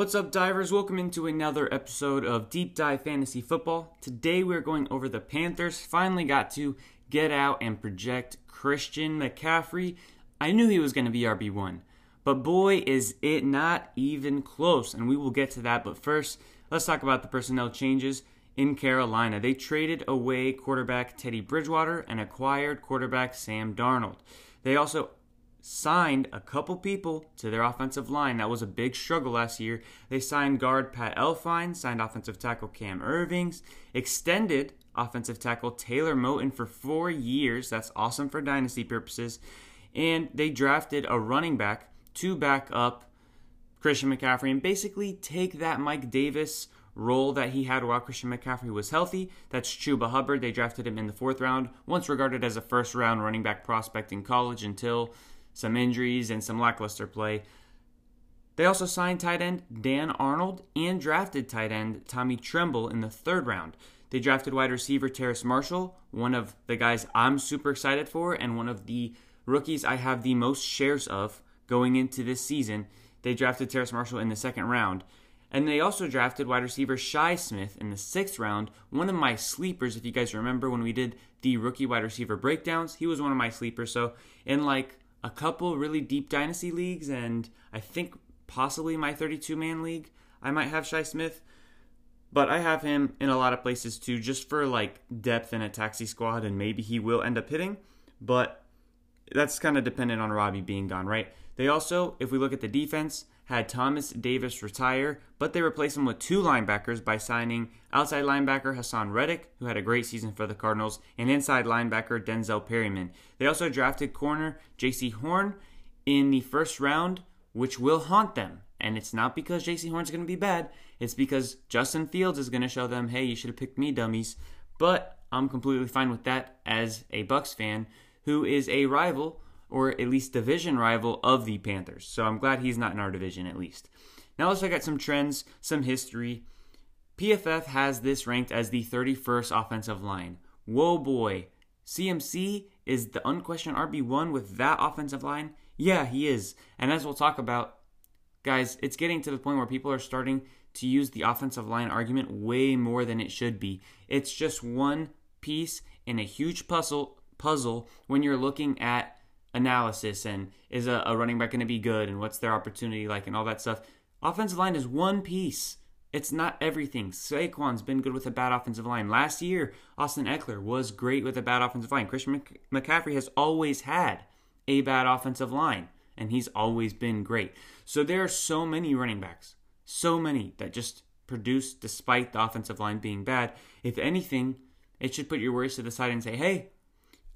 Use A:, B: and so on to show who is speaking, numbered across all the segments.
A: What's up, divers? Welcome into another episode of Deep Dive Fantasy Football. Today we're going over the Panthers. Finally got to get out and project Christian McCaffrey. I knew he was going to be RB1, but boy, is it not even close, and we will get to that. But first, let's talk about the personnel changes in Carolina. They traded away quarterback Teddy Bridgewater and acquired quarterback Sam Darnold. They also signed a couple people to their offensive line. That was a big struggle last year. They signed guard Pat Elflein, signed offensive tackle Cam Ervings, extended offensive tackle Taylor Moton for four years. That's awesome for dynasty purposes. And they drafted a running back to back up Christian McCaffrey and basically take that Mike Davis role that he had while Christian McCaffrey was healthy. That's Chuba Hubbard. They drafted him in the fourth round, once regarded as a first round running back prospect in college until some injuries, and some lackluster play. They also signed tight end Dan Arnold and drafted tight end Tommy Tremble in the third round. They drafted wide receiver Terrace Marshall, one of the guys I'm super excited for, and one of the rookies I have the most shares of going into this season. They drafted Terrace Marshall in the second round. And they also drafted wide receiver Shi Smith in the sixth round, one of my sleepers. If you guys remember when we did the rookie wide receiver breakdowns, he was one of my sleepers. So, in like a couple really deep dynasty leagues, and I think possibly my 32 man league, I might have Shi Smith. But I have him in a lot of places too, just for like depth in a taxi squad, and maybe he will end up hitting. But that's kind of dependent on Robbie being gone, right? They also, if we look at the defense, had Thomas Davis retire, but they replaced him with two linebackers by signing outside linebacker Haason Reddick, who had a great season for the Cardinals, and inside linebacker Denzel Perryman. They also drafted corner Jaycee Horn in the first round, which will haunt them. And it's not because Jaycee Horn's going to be bad, it's because Justin Fields is going to show them, hey, you should have picked me, dummies. But I'm completely fine with that as a Bucs fan who is a rival or at least division rival of the Panthers. So I'm glad he's not in our division at least. Now let's look at some trends, some history. PFF has this ranked as the 31st offensive line. Whoa, boy. CMC is the unquestioned RB1 with that offensive line? Yeah, he is. And as we'll talk about, guys, it's getting to the point where people are starting to use the offensive line argument way more than it should be. It's just one piece in a huge puzzle puzzle when you're looking at analysis and is a, a running back going to be good and what's their opportunity like and all that stuff. Offensive line is one piece. It's not everything. Saquon's been good with a bad offensive line. Last year, Austin Ekeler was great with a bad offensive line. Christian McCaffrey has always had a bad offensive line, and he's always been great. So there are so many running backs, so many that just produce despite the offensive line being bad. If anything, it should put your worries to the side and say, hey,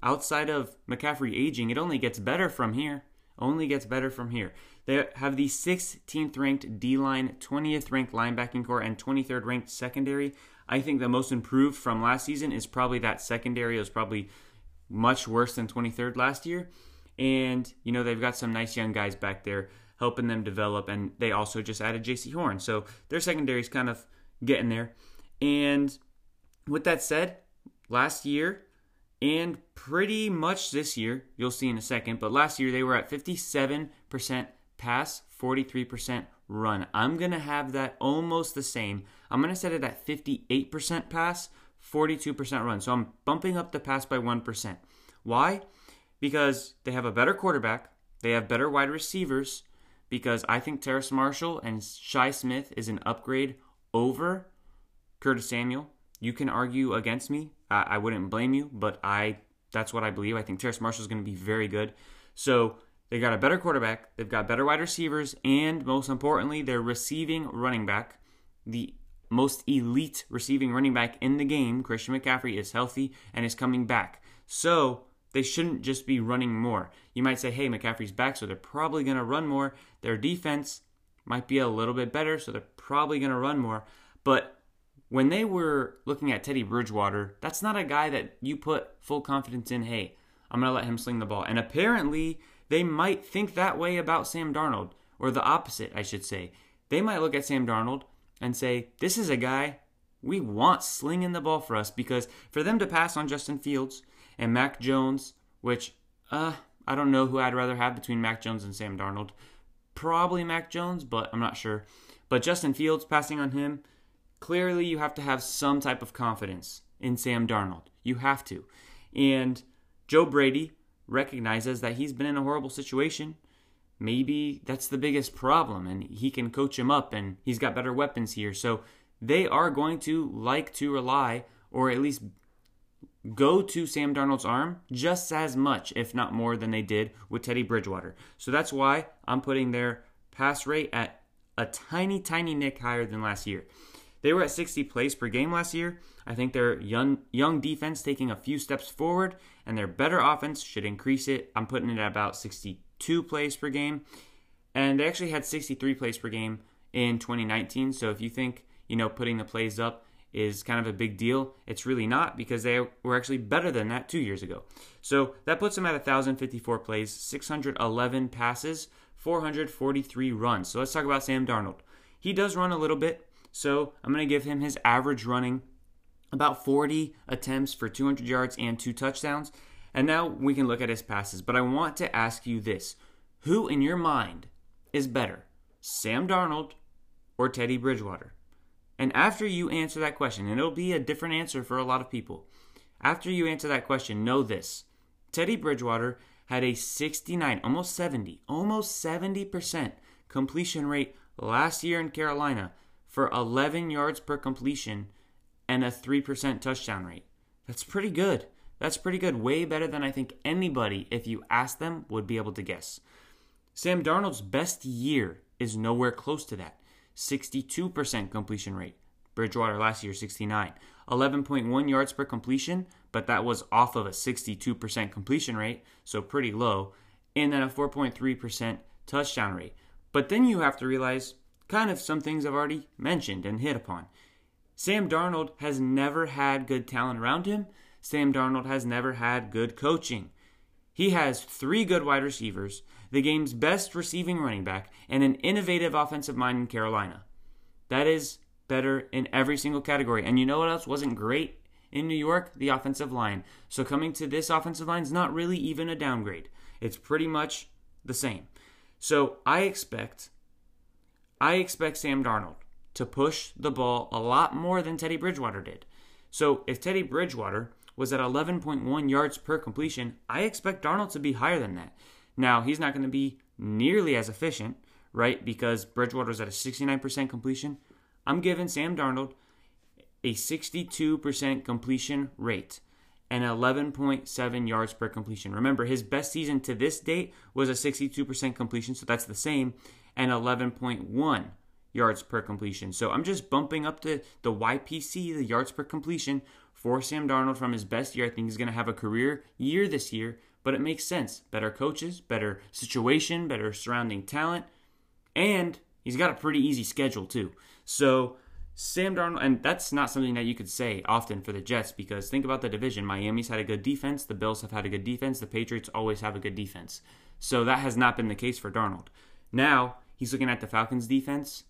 A: outside of McCaffrey aging, it only gets better from here. Only gets better from here. They have the 16th ranked D line, 20th ranked linebacking corps, and 23rd ranked secondary. I think the most improved from last season is probably that secondary. It was probably much worse than 23rd last year. And, you know, they've got some nice young guys back there helping them develop. And they also just added Jaycee Horn. So their secondary is kind of getting there. And with that said, last year and pretty much this year, you'll see in a second, but last year they were at 57% pass, 43% run. I'm going to have that almost the same. I'm going to set it at 58% pass, 42% run. So I'm bumping up the pass by 1%. Why? Because they have a better quarterback, they have better wide receivers, because I think Terrace Marshall and Shi Smith is an upgrade over Curtis Samuel. You can argue against me. I, I wouldn't blame you, but I that's what I believe. I think Terrace Marshall is going to be very good. So they got a better quarterback, they've got better wide receivers, and most importantly, their receiving running back, the most elite receiving running back in the game, Christian McCaffrey, is healthy and is coming back. So they shouldn't just be running more. You might say, hey, McCaffrey's back, so they're probably going to run more. Their defense might be a little bit better, so they're probably going to run more. But when they were looking at Teddy Bridgewater, that's not a guy that you put full confidence in. Hey, I'm going to let him sling the ball. And apparently, they might think that way about Sam Darnold, or the opposite, I should say. They might look at Sam Darnold and say, This is a guy we want slinging the ball for us because for them to pass on Justin Fields and Mac Jones, which, uh, I don't know who I'd rather have between Mac Jones and Sam Darnold. Probably Mac Jones, but I'm not sure. But Justin Fields passing on him, clearly you have to have some type of confidence in Sam Darnold. You have to. And Joe Brady recognizes that he's been in a horrible situation. Maybe that's the biggest problem, and he can coach him up, and he's got better weapons here. So they are going to like to rely, or at least go to Sam Darnold's arm just as much, if not more, than they did with Teddy Bridgewater. So that's why I'm putting their pass rate at a tiny, tiny nick higher than last year. They were at 60 plays per game last year. I think their young young defense taking a few steps forward, and their better offense should increase it. I'm putting it at about 62 plays per game, and they actually had 63 plays per game in 2019. So if you think you know putting the plays up is kind of a big deal. It's really not because they were actually better than that two years ago. So that puts them at 1,054 plays, 611 passes, 443 runs. So let's talk about Sam Darnold. He does run a little bit, so I'm going to give him his average running about 40 attempts for 200 yards and two touchdowns. And now we can look at his passes. But I want to ask you this Who in your mind is better, Sam Darnold or Teddy Bridgewater? And after you answer that question, and it'll be a different answer for a lot of people, after you answer that question, know this Teddy Bridgewater had a 69, almost 70, almost 70% completion rate last year in Carolina for 11 yards per completion and a 3% touchdown rate. That's pretty good. That's pretty good. Way better than I think anybody, if you ask them, would be able to guess. Sam Darnold's best year is nowhere close to that. 62% completion rate. Bridgewater last year, 69. 11.1 yards per completion, but that was off of a 62% completion rate, so pretty low. And then a 4.3% touchdown rate. But then you have to realize kind of some things I've already mentioned and hit upon. Sam Darnold has never had good talent around him. Sam Darnold has never had good coaching. He has three good wide receivers, the game's best receiving running back, and an innovative offensive mind in Carolina. That is better in every single category. And you know what else wasn't great in New York? The offensive line. So coming to this offensive line is not really even a downgrade. It's pretty much the same. So I expect I expect Sam Darnold to push the ball a lot more than Teddy Bridgewater did. So if Teddy Bridgewater was at 11.1 yards per completion. I expect Darnold to be higher than that. Now, he's not going to be nearly as efficient, right? Because Bridgewater's at a 69% completion. I'm giving Sam Darnold a 62% completion rate and 11.7 yards per completion. Remember, his best season to this date was a 62% completion, so that's the same, and 11.1 yards per completion. So I'm just bumping up the, the YPC, the yards per completion, for Sam Darnold from his best year. I think he's going to have a career year this year, but it makes sense. Better coaches, better situation, better surrounding talent, and he's got a pretty easy schedule too. So Sam Darnold, and that's not something that you could say often for the Jets because think about the division. Miami's had a good defense, the Bills have had a good defense, the Patriots always have a good defense. So that has not been the case for Darnold. Now he's looking at the Falcons defense.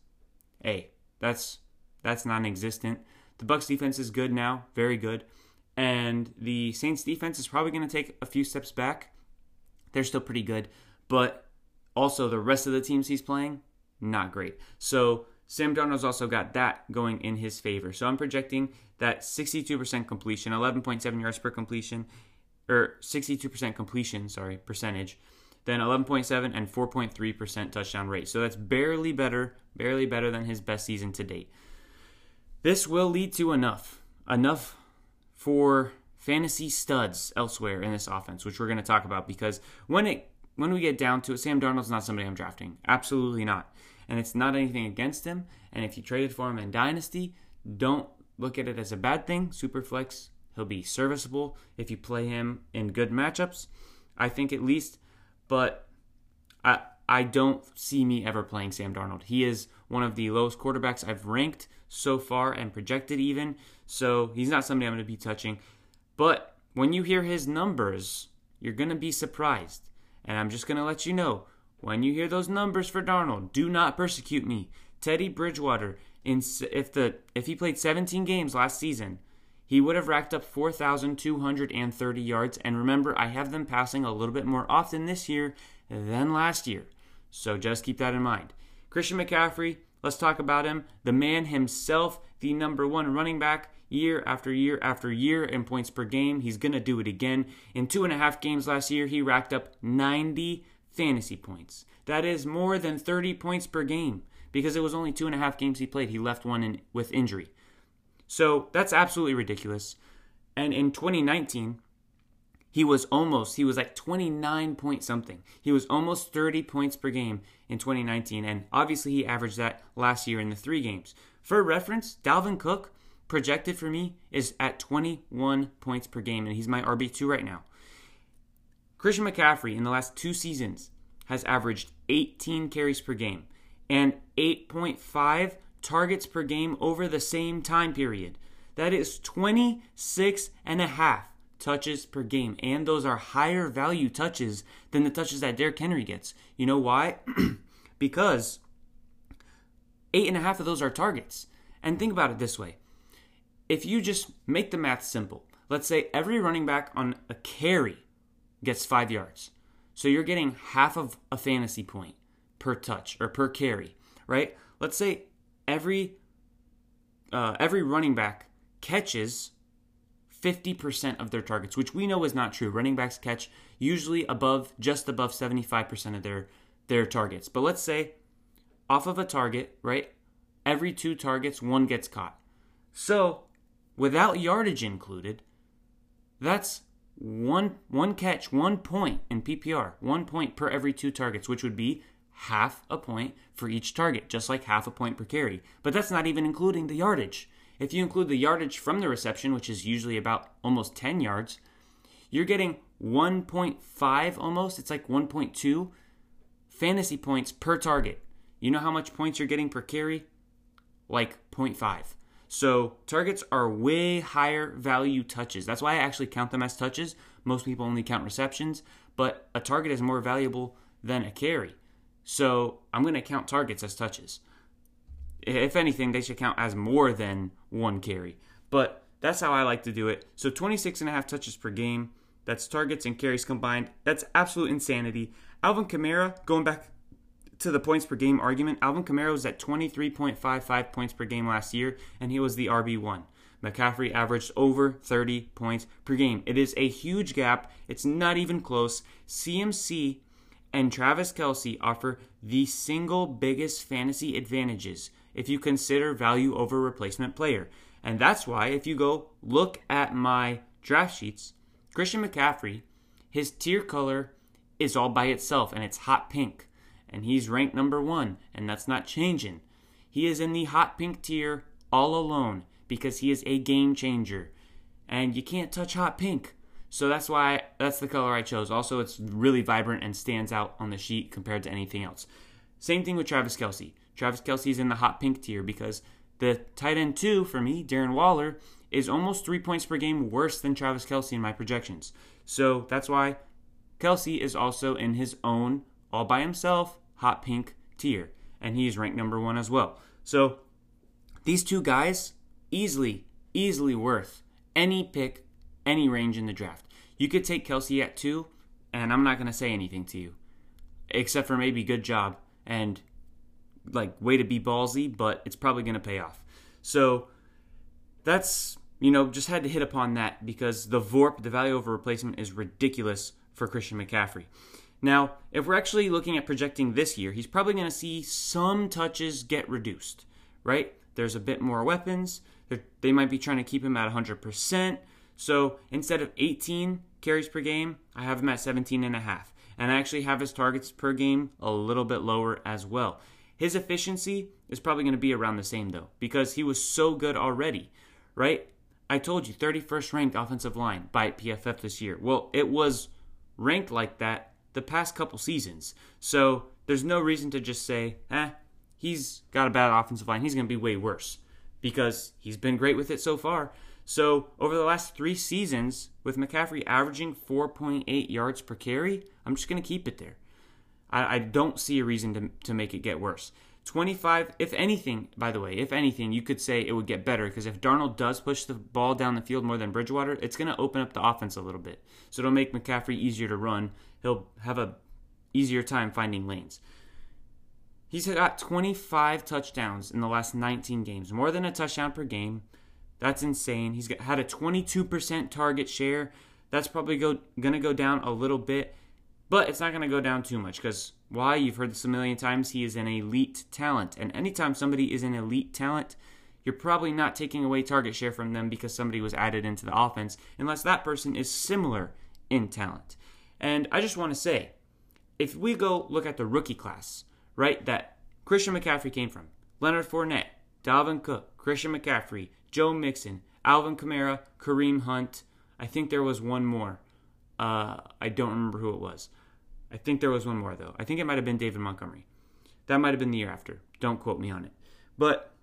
A: Hey, that's that's non-existent. The Bucs defense is good now, very good. And the Saints defense is probably going to take a few steps back. They're still pretty good, but also the rest of the teams he's playing, not great. So Sam Darnold's also got that going in his favor. So I'm projecting that 62% completion, 11.7 yards per completion, or 62% completion, sorry, percentage, then 11.7 and 4.3% touchdown rate. So that's barely better, barely better than his best season to date. This will lead to enough, enough for fantasy studs elsewhere in this offense, which we're going to talk about because when it when we get down to it, Sam Darnold's not somebody I'm drafting. Absolutely not. And it's not anything against him. And if you traded for him in Dynasty, don't look at it as a bad thing. Superflex, he'll be serviceable if you play him in good matchups. I think at least. But I I don't see me ever playing Sam Darnold. He is one of the lowest quarterbacks I've ranked so far and projected even. So he's not somebody I'm going to be touching. But when you hear his numbers, you're going to be surprised. And I'm just going to let you know when you hear those numbers for Darnold, do not persecute me. Teddy Bridgewater, in, if the if he played 17 games last season, he would have racked up 4,230 yards. And remember, I have them passing a little bit more often this year than last year. So just keep that in mind. Christian McCaffrey, let's talk about him. The man himself, the number one running back year after year after year in points per game. He's going to do it again. In two and a half games last year, he racked up 90 fantasy points. That is more than 30 points per game because it was only two and a half games he played. He left one in, with injury. So that's absolutely ridiculous. And in 2019, he was almost, he was like 29 point something. He was almost 30 points per game in 2019. And obviously, he averaged that last year in the three games. For reference, Dalvin Cook projected for me is at 21 points per game, and he's my RB2 right now. Christian McCaffrey in the last two seasons has averaged 18 carries per game and 8.5 targets per game over the same time period. That is 26 and a half touches per game. And those are higher value touches than the touches that Derrick Henry gets. You know why? because eight and a half of those are targets. And think about it this way if you just make the math simple, let's say every running back on a carry gets five yards. So you're getting half of a fantasy point per touch or per carry, right? Let's say every uh, every running back catches 50% of their targets, which we know is not true. Running backs catch usually above just above 75% of their their targets. But let's say off of a target, right? Every two targets, one gets caught. So without yardage included, that's one one catch, one point in PPR, one point per every two targets, which would be half a point for each target, just like half a point per carry. But that's not even including the yardage. If you include the yardage from the reception, which is usually about almost 10 yards, you're getting 1.5 almost, it's like 1.2 fantasy points per target. You know how much points you're getting per carry? Like 0.5. So targets are way higher value touches. That's why I actually count them as touches. Most people only count receptions, but a target is more valuable than a carry. So I'm going to count targets as touches. If anything, they should count as more than one carry. But that's how I like to do it. So 26 and a half touches per game. That's targets and carries combined. That's absolute insanity. Alvin Kamara, going back to the points per game argument, Alvin Kamara was at 23.55 points per game last year, and he was the RB1. McCaffrey averaged over 30 points per game. It is a huge gap. It's not even close. CMC and Travis Kelce offer the single biggest fantasy advantages if you consider value over replacement player. And that's why, if you go look at my draft sheets, Christian McCaffrey, his tier color is all by itself and it's hot pink and he's ranked number one, and that's not changing. He is in the hot pink tier all alone because he is a game changer. And you can't touch hot pink. So that's why that's the color I chose. Also, it's really vibrant and stands out on the sheet compared to anything else. Same thing with Travis Kelce. Travis Kelce is in the hot pink tier because the tight end two for me, Darren Waller, is almost three points per game worse than Travis Kelce in my projections. So that's why Kelce is also in his own, all by himself, hot pink tier, and he's ranked number one as well. So these two guys easily, easily worth any pick, any range in the draft. You could take Kelce at two, and I'm not going to say anything to you, except for maybe good job and like way to be ballsy, but it's probably going to pay off. So that's you know just had to hit upon that because the VORP, the value over replacement, is ridiculous for Christian McCaffrey. Now, if we're actually looking at projecting this year, he's probably going to see some touches get reduced, right? There's a bit more weapons. They're, They might be trying to keep him at 100%. So instead of 18 carries per game, I have him at 17 and a half. And I actually have his targets per game a little bit lower as well. His efficiency is probably going to be around the same though, because he was so good already, right? I told you 31st ranked offensive line by PFF this year. Well, it was ranked like that the past couple seasons. So there's no reason to just say, eh, he's got a bad offensive line. He's going to be way worse because he's been great with it so far. So, over the last three seasons, with McCaffrey averaging 4.8 yards per carry, I'm just going to keep it there. I, I, don't see a reason to, to make it get worse. 25, if anything, by the way, if anything, you could say it would get better because if Darnold does push the ball down the field more than Bridgewater, it's going to open up the offense a little bit. So it'll make McCaffrey easier to run. He'll have a easier time finding lanes. He's got 25 touchdowns in the last 19 games, more than a touchdown per game. That's insane. He's got, had a 22% target share. That's probably go, going to go down a little bit, but it's not going to go down too much because why? You've heard this a million times. He is an elite talent. And anytime somebody is an elite talent, you're probably not taking away target share from them because somebody was added into the offense, unless that person is similar in talent. And I just want to say, if we go look at the rookie class, right, that Christian McCaffrey came from, Leonard Fournette, Dalvin Cook, Christian McCaffrey, Joe Mixon, Alvin Kamara, Kareem Hunt. I think there was one more. Uh, I don't remember who it was. I think there was one more though. I think it might have been David Montgomery. That might have been the year after. Don't quote me on it. But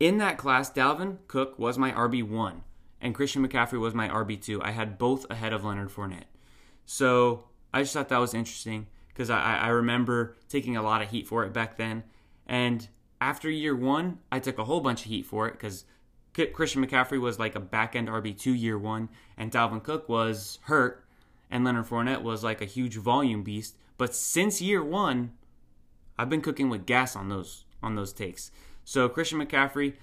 A: in that class, Dalvin Cook was my RB1 and Christian McCaffrey was my RB2. I had both ahead of Leonard Fournette. So I just thought that was interesting because I, I remember taking a lot of heat for it back then. And after year one, I took a whole bunch of heat for it because Christian McCaffrey was like a back end RB2 year one, and Dalvin Cook was hurt and Leonard Fournette was like a huge volume beast. But since year one, I've been cooking with gas on those on those takes. So Christian McCaffrey,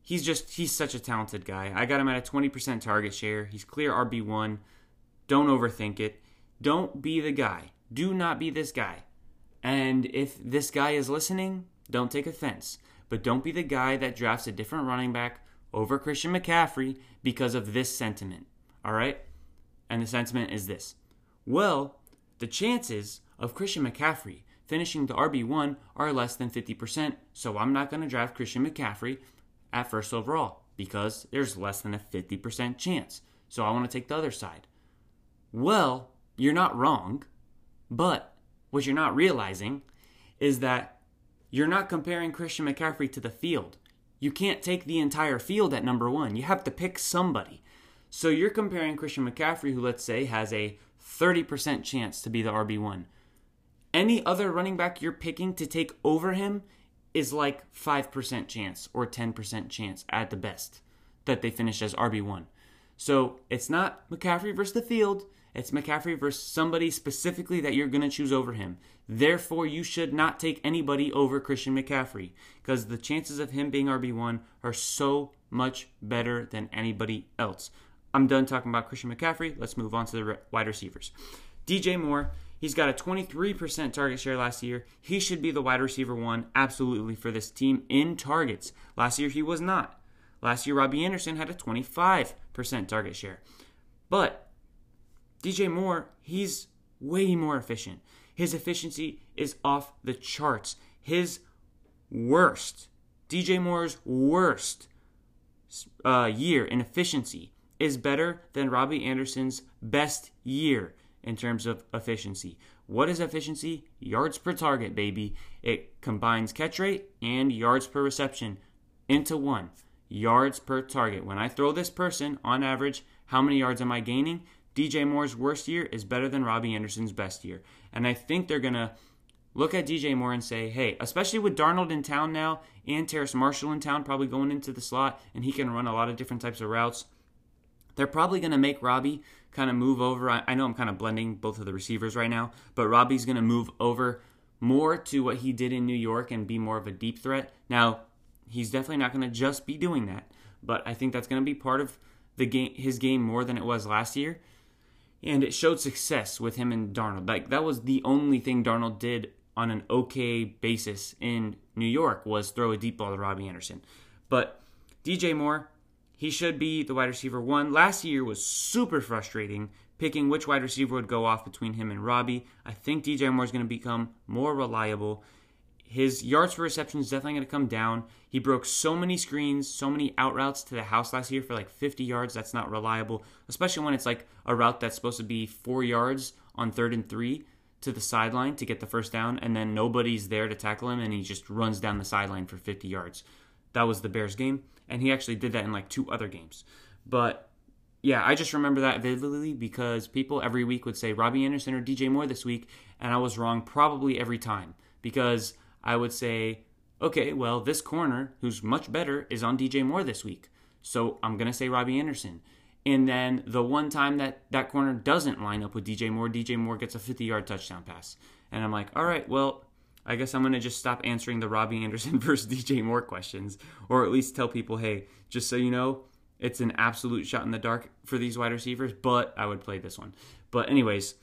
A: he's just he's such a talented guy. I got him at a 20% target share. He's clear RB1. Don't overthink it. Don't be the guy. Do not be this guy. And if this guy is listening, don't take offense. But don't be the guy that drafts a different running back over Christian McCaffrey because of this sentiment. All right? And the sentiment is this Well, the chances of Christian McCaffrey finishing the RB1 are less than 50%, so I'm not going to draft Christian McCaffrey at first overall because there's less than a 50% chance. So I want to take the other side. Well, you're not wrong, but what you're not realizing is that you're not comparing Christian McCaffrey to the field. You can't take the entire field at number one. You have to pick somebody. So you're comparing Christian McCaffrey, who let's say has a 30% chance to be the RB1. Any other running back you're picking to take over him is like 5% chance or 10% chance at the best that they finish as RB1. So it's not McCaffrey versus the field, it's McCaffrey versus somebody specifically that you're going to choose over him. Therefore, you should not take anybody over Christian McCaffrey because the chances of him being RB1 are so much better than anybody else. I'm done talking about Christian McCaffrey. Let's move on to the wide receivers. DJ Moore, he's got a 23% target share last year. He should be the wide receiver one, absolutely, for this team in targets. Last year, he was not. Last year, Robbie Anderson had a 25% target share. But DJ Moore, he's way more efficient. His efficiency is off the charts. His worst, DJ Moore's worst uh, year in efficiency is better than Robbie Anderson's best year in terms of efficiency. What is efficiency? Yards per target, baby. It combines catch rate and yards per reception into one. Yards per target. When I throw this person, on average, how many yards am I gaining? DJ Moore's worst year is better than Robbie Anderson's best year. And I think they're going to look at DJ Moore and say, hey, especially with Darnold in town now and Terrace Marshall in town, probably going into the slot, and he can run a lot of different types of routes. They're probably going to make Robbie kind of move over. I, I know I'm kind of blending both of the receivers right now, but Robbie's going to move over more to what he did in New York and be more of a deep threat. Now, he's definitely not going to just be doing that, but I think that's going to be part of the game, his game more than it was last year. And it showed success with him and Darnold. Like that was the only thing Darnold did on an okay basis in New York was throw a deep ball to Robbie Anderson. But DJ Moore, he should be the wide receiver one. Last year was super frustrating picking which wide receiver would go off between him and Robbie. I think DJ Moore is going to become more reliable. His yards for reception is definitely going to come down. He broke so many screens, so many out routes to the house last year for like 50 yards. That's not reliable, especially when it's like a route that's supposed to be four yards on third and three. to the sideline to get the first down, and then nobody's there to tackle him, and he just runs down the sideline for 50 yards. That was the Bears game, and he actually did that in like two other games. But yeah, I just remember that vividly because people every week would say Robbie Anderson or DJ Moore this week, and I was wrong probably every time because I would say, okay, well, this corner, who's much better, is on DJ Moore this week. So I'm going to say Robbie Anderson. And then the one time that that corner doesn't line up with DJ Moore, DJ Moore gets a 50 yard touchdown pass. And I'm like, all right, well, I guess I'm going to just stop answering the Robbie Anderson versus DJ Moore questions, or at least tell people, hey, just so you know, it's an absolute shot in the dark for these wide receivers, but I would play this one. But, anyways,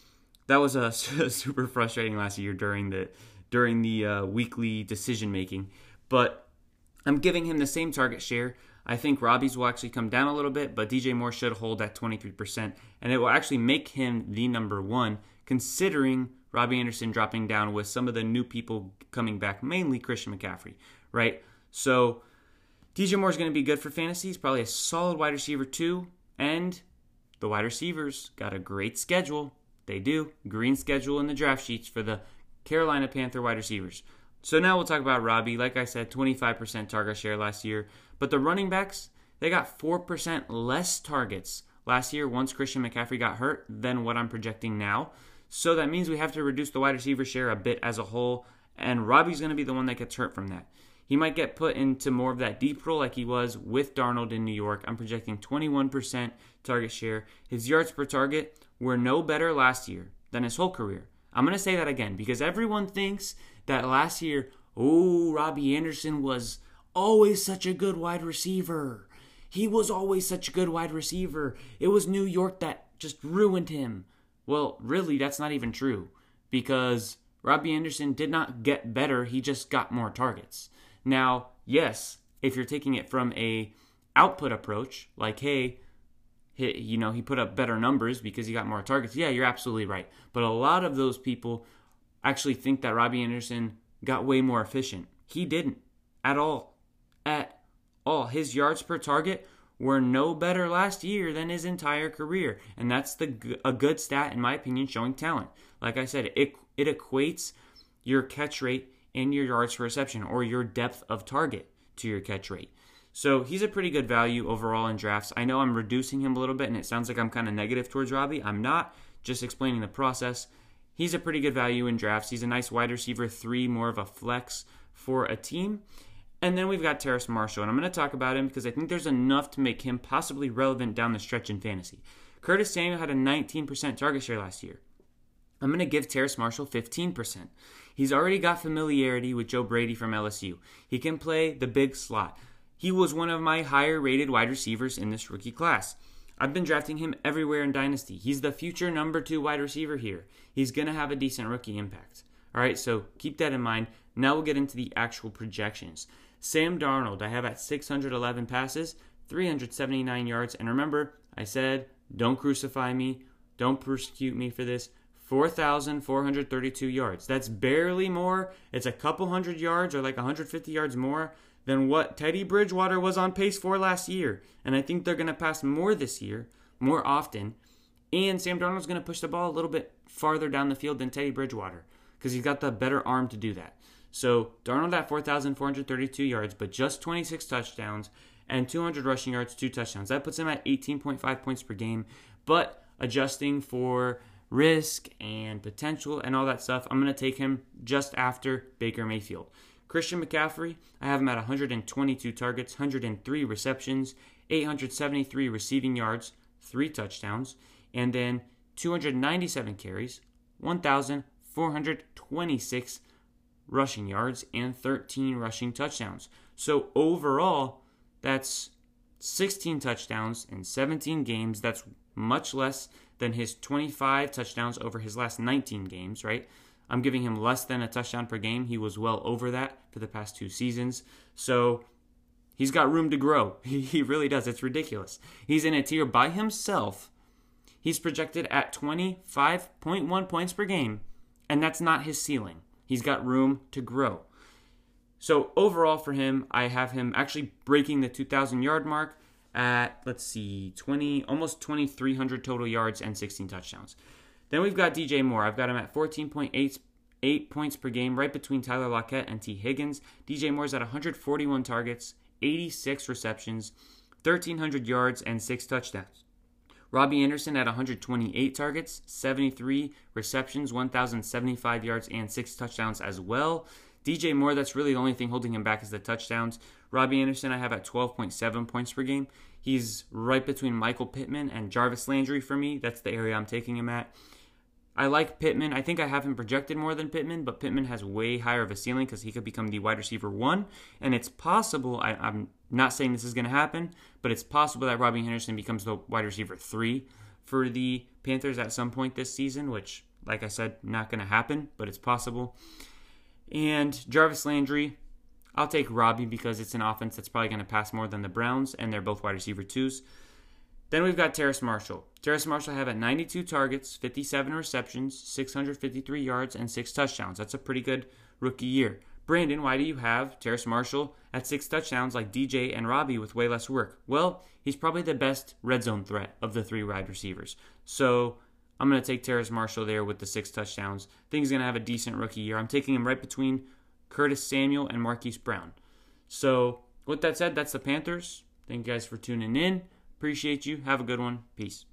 A: that was a super frustrating last year during the during the uh, weekly decision making. But I'm giving him the same target share. I think Robbie's will actually come down a little bit, but DJ Moore should hold at 23%, and it will actually make him the number one, considering Robbie Anderson dropping down with some of the new people coming back, mainly Christian McCaffrey, right? So DJ Moore is going to be good for fantasy. He's probably a solid wide receiver, too. And the wide receivers got a great schedule. They do. Green schedule in the draft sheets for the Carolina Panther wide receivers. So now we'll talk about Robbie. Like I said, 25% target share last year. But the running backs, they got 4% less targets last year once Christian McCaffrey got hurt than what I'm projecting now. So that means we have to reduce the wide receiver share a bit as a whole, and Robbie's going to be the one that gets hurt from that. He might get put into more of that deep role like he was with Darnold in New York. I'm projecting 21% target share. His yards per target were no better last year than his whole career. I'm going to say that again because everyone thinks that last year, oh, Robbie Anderson was always such a good wide receiver. He was always such a good wide receiver. It was New York that just ruined him. Well, really, that's not even true because Robbie Anderson did not get better, he just got more targets. Now, yes, if you're taking it from a output approach, like hey, he, you know, he put up better numbers because he got more targets. Yeah, you're absolutely right. But a lot of those people actually think that Robbie Anderson got way more efficient. He didn't at all at all. His yards per target were no better last year than his entire career, and that's the a good stat in my opinion, showing talent. Like I said, it it equates your catch rate and your yards per reception, or your depth of target to your catch rate. So he's a pretty good value overall in drafts. I know I'm reducing him a little bit, and it sounds like I'm kind of negative towards Robbie. I'm not. Just explaining the process. He's a pretty good value in drafts. He's a nice wide receiver three, more of a flex for a team. And then we've got Terrace Marshall, and I'm going to talk about him because I think there's enough to make him possibly relevant down the stretch in fantasy. Curtis Samuel had a 19% target share last year. I'm going to give Terrace Marshall 15%. He's already got familiarity with Joe Brady from LSU. He can play the big slot. He was one of my higher rated wide receivers in this rookie class. I've been drafting him everywhere in Dynasty. He's the future number two wide receiver here. He's going to have a decent rookie impact. All right, so keep that in mind. Now we'll get into the actual projections. Sam Darnold, I have at 611 passes, 379 yards. And remember, I said, don't crucify me, don't persecute me for this. 4,432 yards. That's barely more. It's a couple hundred yards or like 150 yards more than what Teddy Bridgewater was on pace for last year. And I think they're going to pass more this year, more often. And Sam Darnold's going to push the ball a little bit farther down the field than Teddy Bridgewater because he's got the better arm to do that. So Darnold at 4,432 yards, but just 26 touchdowns and 200 rushing yards, two touchdowns. That puts him at 18.5 points per game. But adjusting for risk and potential and all that stuff, I'm going to take him just after Baker Mayfield. Christian McCaffrey, I have him at 122 targets, 103 receptions, 873 receiving yards, three touchdowns, and then 297 carries, 1,426 rushing yards, and 13 rushing touchdowns. So overall, that's 16 touchdowns in 17 games. That's much less than his 25 touchdowns over his last 19 games, right? I'm giving him less than a touchdown per game. He was well over that for the past two seasons. So he's got room to grow. He, really does. It's ridiculous. He's in a tier by himself. He's projected at 25.1 points per game, and that's not his ceiling. He's got room to grow. So overall for him, I have him actually breaking the 2,000 yard mark at let's see 20 almost 2300 total yards and 16 touchdowns Then we've got DJ Moore. I've got him at 14.8 eight points per game, right between Tyler Lockett and Tee Higgins. DJ Moore's at 141 targets, 86 receptions, 1,300 yards, and six touchdowns. Robbie Anderson at 128 targets, 73 receptions, 1,075 yards, and six touchdowns as well. DJ Moore, that's really the only thing holding him back is the touchdowns. Robbie Anderson, I have at 12.7 points per game. He's right between Michael Pittman and Jarvis Landry for me. That's the area I'm taking him at. I like Pittman. I think I have him projected more than Pittman, but Pittman has way higher of a ceiling because he could become the wide receiver one. And it's possible, I, am not saying this is going to happen, but it's possible that Robbie Henderson becomes the wide receiver three for the Panthers at some point this season, which, like I said, not going to happen, but it's possible. And Jarvis Landry, I'll take Robbie because it's an offense that's probably going to pass more than the Browns, and they're both wide receiver twos. Then we've got Terrace Marshall. Terrace Marshall have at 92 targets, 57 receptions, 653 yards, and six touchdowns. That's a pretty good rookie year. Brandon, why do you have Terrace Marshall at six touchdowns like DJ and Robbie with way less work? Well, he's probably the best red zone threat of the three wide receivers. So I'm going to take Terrace Marshall there with the six touchdowns. I think he's going to have a decent rookie year. I'm taking him right between Curtis Samuel and Marquise Brown. So, with that said, that's the Panthers. Thank you guys for tuning in. Appreciate you. Have a good one. Peace.